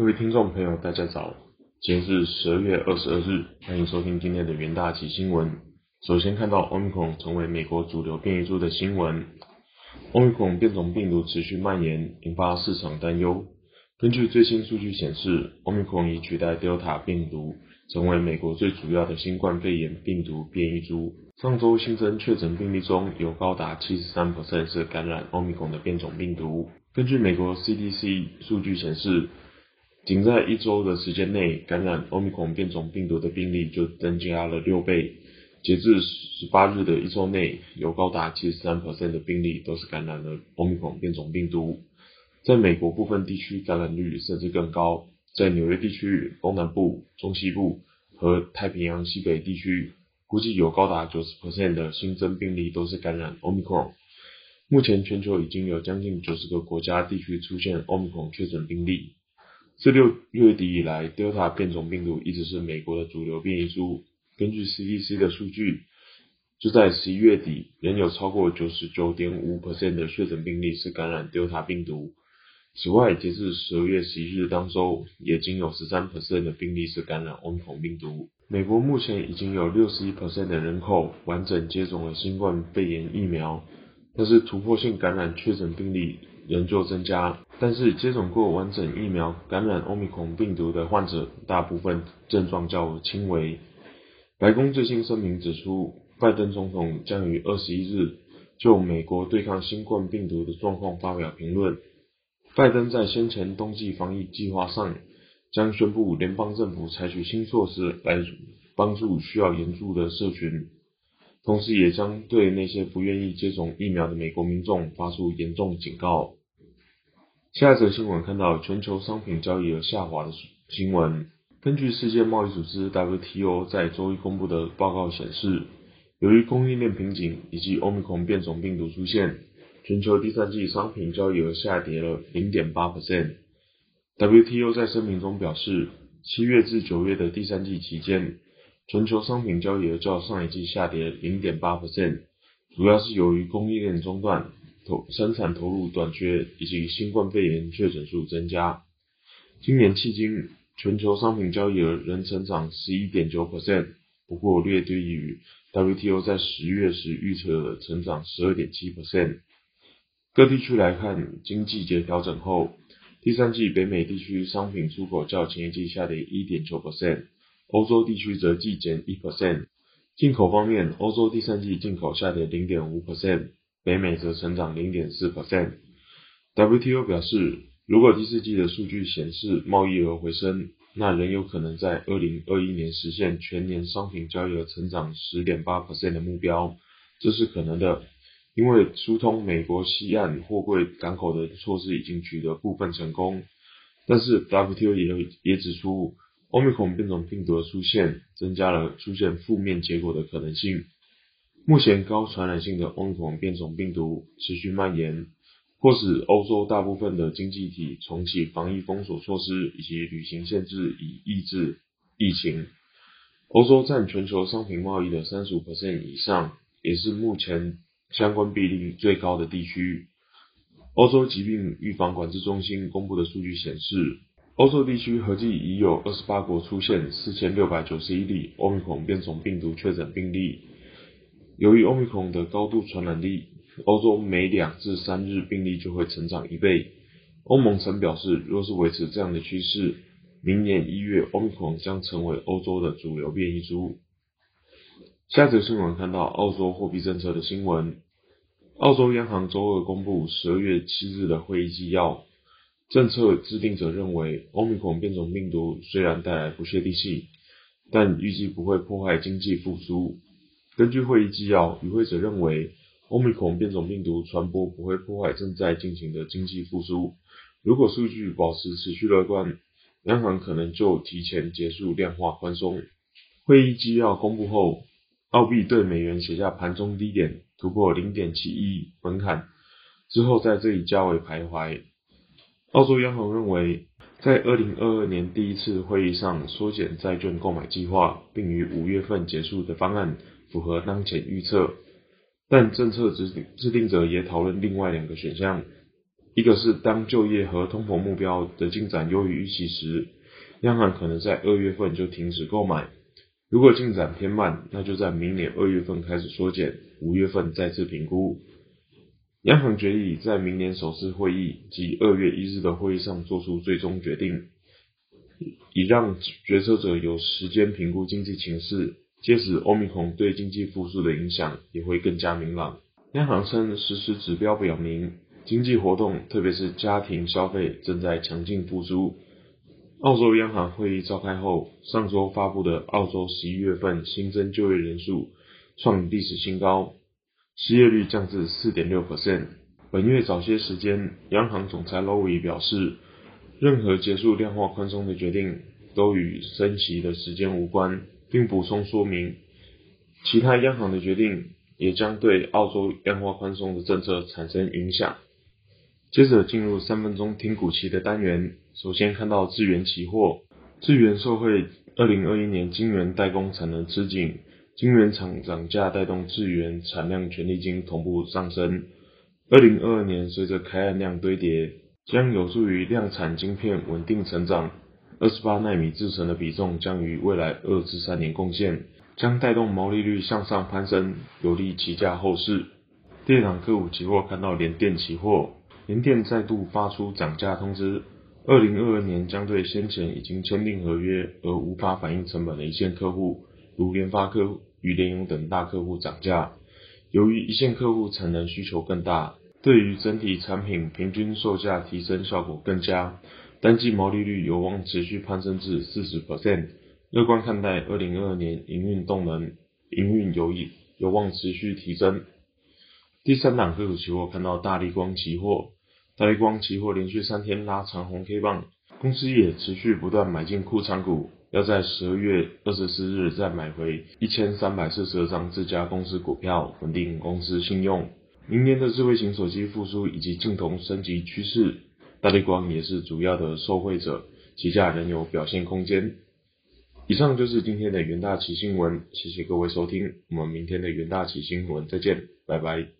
各位听众朋友，大家早！今天是十二月二十二日，欢迎收听今天的元大旗新闻。首先看到 Omicron 成为美国主流变异株的新闻。Omicron 变种病毒持续蔓延，引发市场担忧。根据最新数据显示，Omicron 已取代 Delta 病毒，成为美国最主要的新冠肺炎病毒变异株。上周新增确诊病例中有高达七十三是感染 Omicron 的变种病毒。根据美国 CDC 数据显示，仅在一周的时间内，感染 Omicron 变种病毒的病例就增加了六倍。截至十八日的一周内，有高达七十三的病例都是感染了 Omicron 变种病毒。在美国部分地区，感染率甚至更高。在纽约地区、东南部、中西部和太平洋西北地区，估计有高达九十的新增病例都是感染 Omicron。目前，全球已经有将近九十个国家地区出现 Omicron 确诊病例。自六月底以来，Delta 变种病毒一直是美国的主流变异株。根据 CDC 的数据，就在十一月底，仍有超过九十九点五 percent 的确诊病例是感染 Delta 病毒。此外，截至十二月十一日当周，也仅有十三 percent 的病例是感染 Omicron 病毒。美国目前已经有六十一 percent 的人口完整接种了新冠肺炎疫苗，但是突破性感染确诊病例。仍旧增加，但是接种过完整疫苗感染欧米孔病毒的患者，大部分症状较轻微。白宫最新声明指出，拜登总统将于二十一日就美国对抗新冠病毒的状况发表评论。拜登在先前冬季防疫计划上，将宣布联邦政府采取新措施来帮助需要援助的社群，同时也将对那些不愿意接种疫苗的美国民众发出严重警告。下一则新闻看到全球商品交易额下滑的新闻。根据世界贸易组织 WTO 在周一公布的报告显示，由于供应链瓶颈以及 Omicron 变种病毒出现，全球第三季商品交易额下跌了0.8%。WTO 在声明中表示，七月至九月的第三季期间，全球商品交易额较上一季下跌0.8%，主要是由于供应链中断。生产投入短缺以及新冠肺炎确诊数增加，今年迄今全球商品交易额仍成长十一点九 percent，不过略低于 WTO 在十月时预测的成长十二点七 percent。各地区来看，经季节调整后，第三季北美地区商品出口较前一季下跌一点九 percent，欧洲地区则季减一 percent。进口方面，欧洲第三季进口下跌零点五 percent。北美则成长零点四 percent。WTO 表示，如果第四季的数据显示贸易额回升，那仍有可能在二零二一年实现全年商品交易额成长十点八 percent 的目标。这是可能的，因为疏通美国西岸货柜港口的措施已经取得部分成功。但是 WTO 也也指出，Omicron 变种病毒的出现，增加了出现负面结果的可能性。目前高传染性的欧米孔变种病毒持续蔓延，迫使欧洲大部分的经济体重启防疫封锁措施以及旅行限制，以抑制疫情。欧洲占全球商品贸易的三十五以上，也是目前相关比例最高的地区。欧洲疾病预防管制中心公布的数据显示，欧洲地区合计已有二十八国出现四千六百九十一例欧米孔变种病毒确诊病例。由于欧米孔的高度传染力，欧洲每两至三日病例就会成长一倍。欧盟曾表示，若是维持这样的趋势，明年一月欧米孔将成为欧洲的主流变异株。下则新闻看到澳洲货币政策的新闻。澳洲央行周二公布十二月七日的会议纪要，政策制定者认为，欧米孔变种病毒虽然带来不确定性，但预计不会破坏经济复苏。根据会议纪要，与会者认为，欧米孔变种病毒传播不会破坏正在进行的经济复苏。如果数据保持持续乐观，央行可能就提前结束量化宽松。会议纪要公布后，澳币对美元写下盘中低点，突破零点七一门槛，之后在这里价位徘徊。澳洲央行认为，在二零二二年第一次会议上缩减债券购买计划，并于五月份结束的方案。符合当前预测，但政策制定制定者也讨论另外两个选项，一个是当就业和通膨目标的进展优于预期时，央行可能在二月份就停止购买；如果进展偏慢，那就在明年二月份开始缩减，五月份再次评估。央行决议在明年首次会议及二月一日的会议上做出最终决定，以让决策者有时间评估经济情势，届时欧米孔对经济复苏的影响也会更加明朗。央行称，实时指标表明，经济活动，特别是家庭消费正在强劲复苏。澳洲央行会议召开后，上周发布的澳洲十一月份新增就业人数创历史新高。失业率降至四点六 percent。本月早些时间，央行总裁 Lowy 表示，任何结束量化宽松的决定都与升息的时间无关，并补充说明，其他央行的决定也将对澳洲量化宽松的政策产生影响。接着进入三分钟听股期的单元，首先看到智源期货，智源受惠二零二一年晶圆代工产能吃紧。晶圆厂涨价带动智源产量权利金同步上升。二零二二年随着开案量堆叠，将有助于量产晶片稳定成长。二十八纳米制程的比重将于未来二至三年贡献，将带动毛利率向上攀升，有利期价后市。电档客户期货看到联电期货，联电再度发出涨价通知。二零二二年将对先前已经签订合约而无法反映成本的一线客户，如联发科。与联咏等大客户涨价，由于一线客户产能需求更大，对于整体产品平均售价提升效果更佳，单季毛利率有望持续攀升至四十 percent。乐观看待二零二二年营运动能，营运有意有望持续提升。第三档个股期货看到大力光期货，大力光期货连续三天拉长红 K 棒，公司也持续不断买进库藏股。要在十二月二十四日再买回一千三百四十二张这家公司股票，稳定公司信用。明年的智慧型手机复苏以及镜头升级趋势，大力光也是主要的受惠者，旗下仍有表现空间。以上就是今天的元大旗新闻，谢谢各位收听，我们明天的元大旗新闻再见，拜拜。